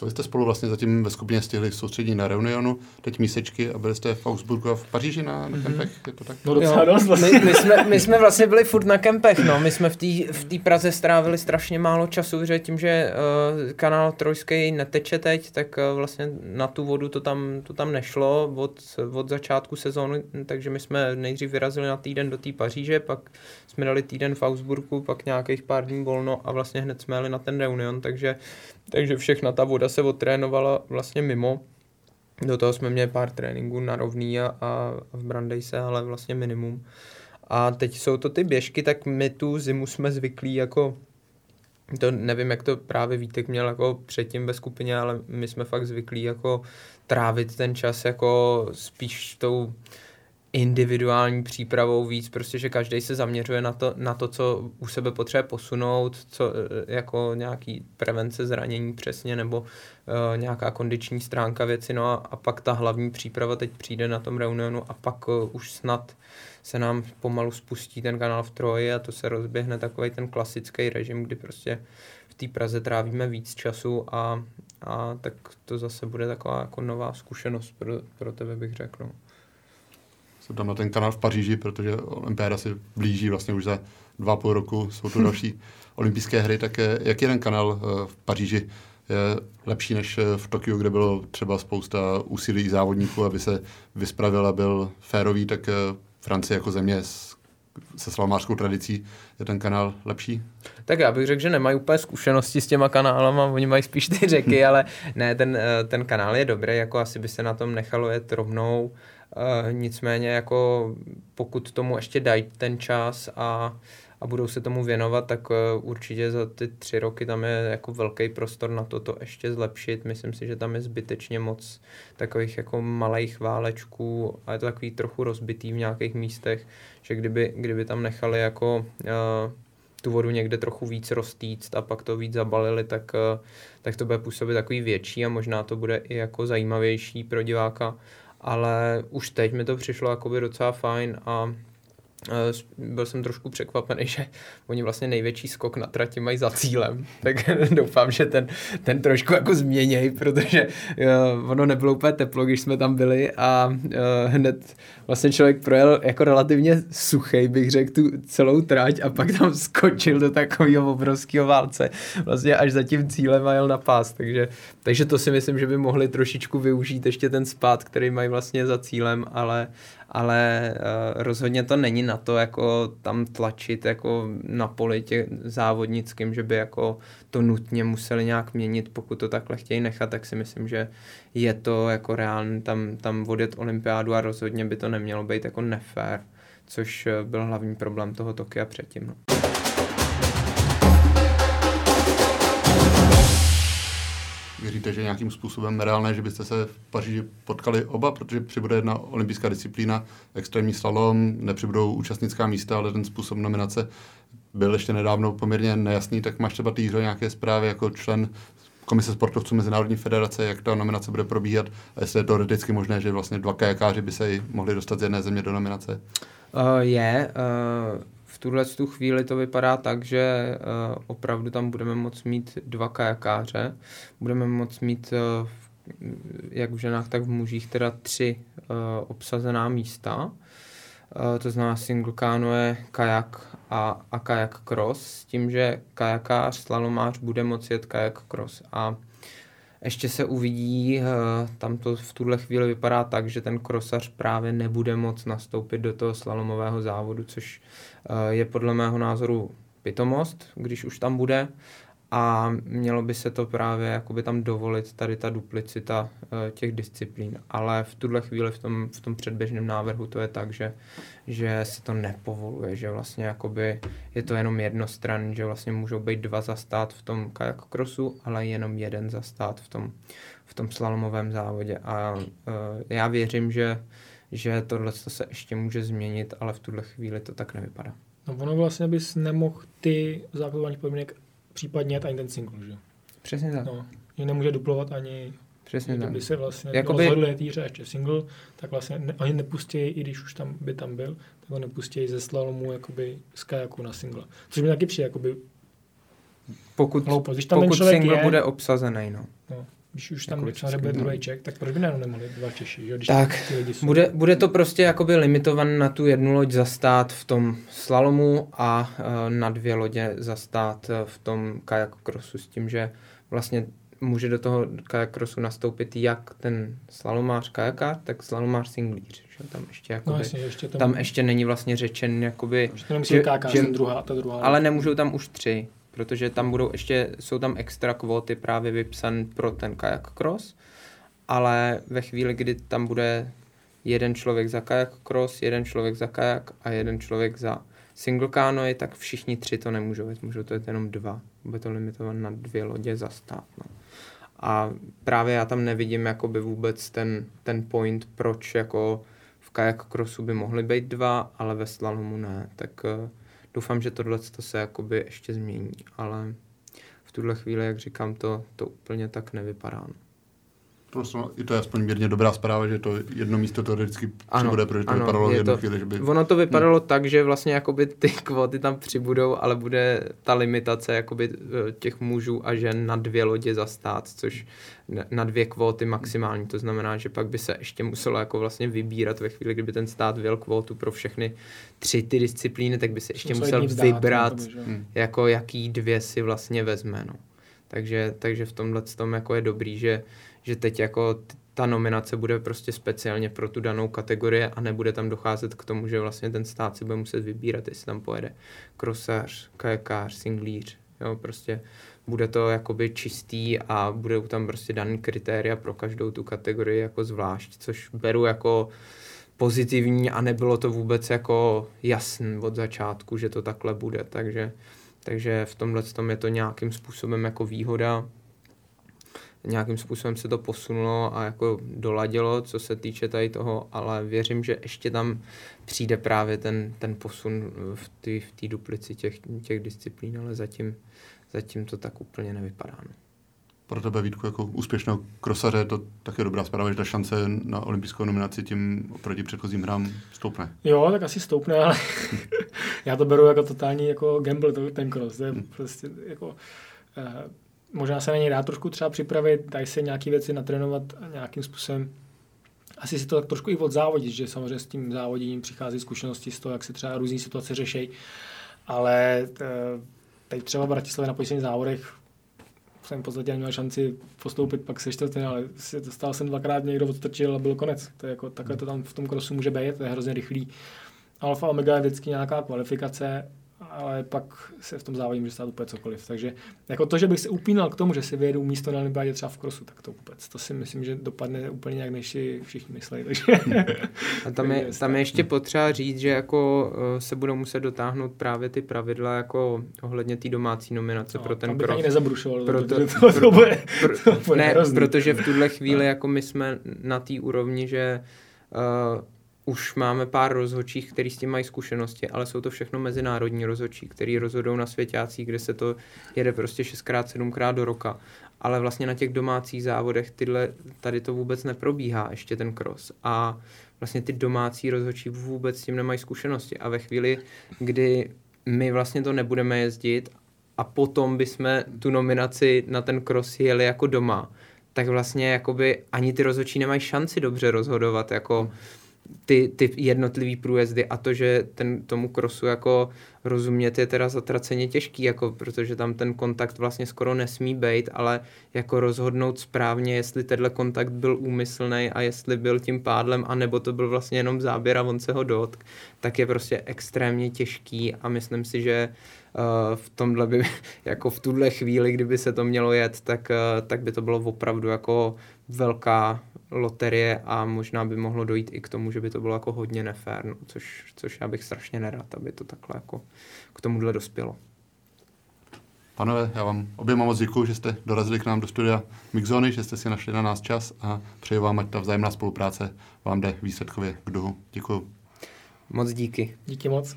Co jste spolu vlastně zatím ve skupině stihli soustředit na Reunionu, teď mísečky a byli jste v Augsburgu a v Paříži na, na mm-hmm. kempech, je to tak? No docela dost vlastně. my, my, jsme, my jsme vlastně byli furt na kempech, no. My jsme v té v Praze strávili strašně málo času, že tím, že uh, kanál Trojský neteče teď, tak uh, vlastně na tu vodu to tam, to tam nešlo od, od začátku sezóny, takže my jsme nejdřív vyrazili na týden do té Paříže, pak jsme dali týden v Augsburgu, pak nějakých pár dní volno a vlastně hned jsme jeli na ten Reunion, takže takže všechna ta voda se odtrénovala vlastně mimo. Do toho jsme měli pár tréninků na rovný a, a v Brandejse, ale vlastně minimum. A teď jsou to ty běžky, tak my tu zimu jsme zvyklí jako to nevím, jak to právě Vítek měl jako předtím ve skupině, ale my jsme fakt zvyklí jako trávit ten čas jako spíš tou individuální přípravou víc, prostě, že každý se zaměřuje na to, na to, co u sebe potřebuje posunout, co e, jako nějaký prevence zranění přesně, nebo uh, nějaká kondiční stránka věci, no a, a pak ta hlavní příprava teď přijde na tom reunionu a pak uh, už snad se nám pomalu spustí ten kanál v Troji a to se rozběhne takový ten klasický režim, kdy prostě v té Praze trávíme víc času a, a tak to zase bude taková jako nová zkušenost pro, pro tebe, bych řekl. Dám na ten kanál v Paříži, protože Olympiáda se blíží vlastně už za dva půl roku, jsou tu další olympijské hry, tak jak jeden kanál eh, v Paříži je lepší než eh, v Tokiu, kde bylo třeba spousta úsilí závodníků, aby se vyspravil a byl férový, tak eh, Francie jako země se slamářskou tradicí je ten kanál lepší? Tak já bych řekl, že nemají úplně zkušenosti s těma kanálama, oni mají spíš ty řeky, ale ne, ten, ten kanál je dobrý, jako asi by se na tom nechalo jet rovnou. Nicméně jako pokud tomu ještě dají ten čas a, a budou se tomu věnovat, tak uh, určitě za ty tři roky tam je jako velký prostor na to to ještě zlepšit. Myslím si, že tam je zbytečně moc takových jako malých válečků a je to takový trochu rozbitý v nějakých místech, že kdyby, kdyby tam nechali jako uh, tu vodu někde trochu víc roztýct a pak to víc zabalili, tak, tak to bude působit takový větší a možná to bude i jako zajímavější pro diváka ale už teď mi to přišlo jakoby docela fajn a byl jsem trošku překvapený, že oni vlastně největší skok na trati mají za cílem, tak doufám, že ten, ten trošku jako změněj, protože uh, ono nebylo úplně teplo, když jsme tam byli a uh, hned vlastně člověk projel jako relativně suchý, bych řekl, tu celou trať a pak tam skočil do takového obrovského válce, vlastně až za tím cílem a jel na pás, takže, takže to si myslím, že by mohli trošičku využít ještě ten spát, který mají vlastně za cílem, ale, ale uh, rozhodně to není na to jako tam tlačit jako na poli tě, závodnickým, že by jako to nutně museli nějak měnit, pokud to takhle chtějí nechat, tak si myslím, že je to jako reálně tam, tam vodit olympiádu a rozhodně by to nemělo být jako nefér, což byl hlavní problém toho Tokia předtím. No. Věříte, že nějakým způsobem reálné, že byste se v Paříži potkali oba, protože přibude jedna olympijská disciplína, extrémní slalom, nepřibudou účastnická místa, ale ten způsob nominace byl ještě nedávno poměrně nejasný, tak máš třeba týře nějaké zprávy jako člen Komise sportovců Mezinárodní federace, jak ta nominace bude probíhat a jestli je teoreticky možné, že vlastně dva kajakáři by se mohli dostat z jedné země do nominace? Uh, je. Uh tuhle tu chvíli to vypadá tak, že uh, opravdu tam budeme moct mít dva kajakáře. Budeme moct mít uh, jak v ženách, tak v mužích teda tři uh, obsazená místa. To znamená single canoe, kajak a, a kajak cross, s tím, že kajakář, slalomář bude moci jet kajak cross. A ještě se uvidí, eh, tam to v tuhle chvíli vypadá tak, že ten krosař právě nebude moc nastoupit do toho slalomového závodu, což eh, je podle mého názoru pitomost, když už tam bude a mělo by se to právě jakoby tam dovolit tady ta duplicita uh, těch disciplín. Ale v tuhle chvíli v tom, v tom předběžném návrhu to je tak, že, že se to nepovoluje, že vlastně jakoby je to jenom jednostranný, že vlastně můžou být dva zastát v tom kajakokrosu, ale jenom jeden zastát v tom, v tom slalomovém závodě. A uh, já věřím, že, že tohle se ještě může změnit, ale v tuhle chvíli to tak nevypadá. No ono vlastně bys nemohl ty základní podmínek případně ani ten single, že? Přesně tak. No, že nemůže duplovat ani Přesně tak. Kdyby se vlastně Jakoby... rozhodli týře ještě single, tak vlastně ne, oni nepustí, i když už tam by tam byl, tak ho nepustí ze slalomu jakoby z kajaku na single. Což mi taky přijde, jakoby pokud, hloupost. Když tam pokud single je, bude obsazený, no. no. Když už tam třeba bude druhý Čech, tak proč by nemohli dva Češi? Jo? Když tak, bude, bude to prostě jakoby limitované na tu jednu loď zastát v tom slalomu a uh, na dvě lodě zastát uh, v tom kajak crossu s tím, že vlastně může do toho kajak crossu nastoupit jak ten slalomář kajakář, tak slalomář singlíř. Že? Tam ještě, jakoby, no, jasně, ještě tam, tam ještě není vlastně řečen, jakoby, že, že, druhá, ta druhá. Ale nemůžou tam už tři protože tam budou ještě, jsou tam extra kvóty právě vypsan pro ten kajak cross, ale ve chvíli, kdy tam bude jeden člověk za kajak cross, jeden člověk za kajak a jeden člověk za single canoe, tak všichni tři to nemůžou jít, můžou to jít jenom dva. Bude to limitovat na dvě lodě za stát. No. A právě já tam nevidím jakoby vůbec ten, ten point, proč jako v kajak crossu by mohly být dva, ale ve slalomu ne. Tak uh, doufám, že tohle se jakoby ještě změní, ale v tuhle chvíli, jak říkám, to, to úplně tak nevypadá. No. Prostě i to je aspoň mírně dobrá zpráva, že to jedno místo to vždycky ano, přibude, protože to ano, vypadalo v jednu to, chvíli, že by... Ono to vypadalo hmm. tak, že vlastně jakoby ty kvóty tam přibudou, ale bude ta limitace jakoby eh, těch mužů a žen na dvě lodě za stát, což na dvě kvóty maximální, to znamená, že pak by se ještě muselo jako vlastně vybírat ve chvíli, kdyby ten stát věl kvótu pro všechny tři ty disciplíny, tak by se ještě musel vzdát, vybrat, tom, jako jaký dvě si vlastně vezme, no. Takže, takže v tomhle tom jako je dobrý, že že teď jako ta nominace bude prostě speciálně pro tu danou kategorii a nebude tam docházet k tomu, že vlastně ten stát si bude muset vybírat, jestli tam pojede krosař, kajakář, singlíř, jo, prostě bude to jakoby čistý a budou tam prostě daný kritéria pro každou tu kategorii jako zvlášť, což beru jako pozitivní a nebylo to vůbec jako jasný od začátku, že to takhle bude, takže, takže v tomhle tom je to nějakým způsobem jako výhoda, nějakým způsobem se to posunulo a jako doladilo, co se týče tady toho, ale věřím, že ještě tam přijde právě ten, ten posun v té v duplici těch, těch disciplín, ale zatím, zatím to tak úplně nevypadá. No. Pro tebe, Vítku, jako úspěšného krosaře, to také dobrá zpráva, že ta šance na olympijskou nominaci tím oproti předchozím hrám stoupne. Jo, tak asi stoupne, ale já to beru jako totální jako gamble, to, ten cross. To je hmm. prostě jako, uh, možná se na něj dá trošku třeba připravit, dají se nějaké věci natrénovat nějakým způsobem. Asi si to tak trošku i odzávodit, že samozřejmě s tím závoděním přichází zkušenosti z toho, jak se třeba různé situace řeší. Ale eh, teď třeba v Bratislavě na posledních závodech jsem v podstatě neměl šanci postoupit pak se ale dostal jsem dvakrát, někdo odstrčil a byl konec. To je jako, takhle to tam v tom krosu může být, to je hrozně rychlý. alfa omega je vždycky nějaká kvalifikace ale pak se v tom závodě může stát úplně cokoliv. Takže jako to, že bych se upínal k tomu, že si vyjedu místo na olympiádě třeba v krosu, tak to vůbec. To si myslím, že dopadne úplně nějak, než si všichni myslí. Takže... A tam je, tam je ještě potřeba říct, že jako eh, se budou muset dotáhnout právě ty pravidla jako ohledně té domácí nominace no, pro ten krok. ani nezabrušoval. Proto, to, to, to, bude, to bude ne, hrozný. protože v tuhle chvíli jako my jsme na té úrovni, že uh, už máme pár rozhodčích, kteří s tím mají zkušenosti, ale jsou to všechno mezinárodní rozhodčí, který rozhodou na světácích, kde se to jede prostě 6x, 7x do roka. Ale vlastně na těch domácích závodech tyhle, tady to vůbec neprobíhá ještě ten cross. A vlastně ty domácí rozhodčí vůbec s tím nemají zkušenosti. A ve chvíli, kdy my vlastně to nebudeme jezdit a potom bychom tu nominaci na ten cross jeli jako doma, tak vlastně jakoby ani ty rozhodčí nemají šanci dobře rozhodovat. Jako, hmm ty, ty jednotlivý průjezdy a to, že ten, tomu krosu jako rozumět je teda zatraceně těžký, jako, protože tam ten kontakt vlastně skoro nesmí být, ale jako rozhodnout správně, jestli tenhle kontakt byl úmyslný a jestli byl tím pádlem, anebo to byl vlastně jenom záběr a on se ho dotk, tak je prostě extrémně těžký a myslím si, že uh, v tomhle by, jako v tuhle chvíli, kdyby se to mělo jet, tak, uh, tak by to bylo opravdu jako velká loterie a možná by mohlo dojít i k tomu, že by to bylo jako hodně nefér, no, což, což já bych strašně nerad, aby to takhle jako k tomuhle dospělo. Panové, já vám oběma moc děkuji, že jste dorazili k nám do studia Mixzony, že jste si našli na nás čas a přeji vám, ať ta vzájemná spolupráce vám jde výsledkově k duhu. Děkuji. Moc díky. Díky moc.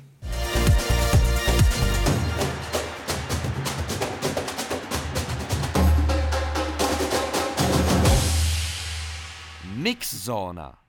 Mix Sauna.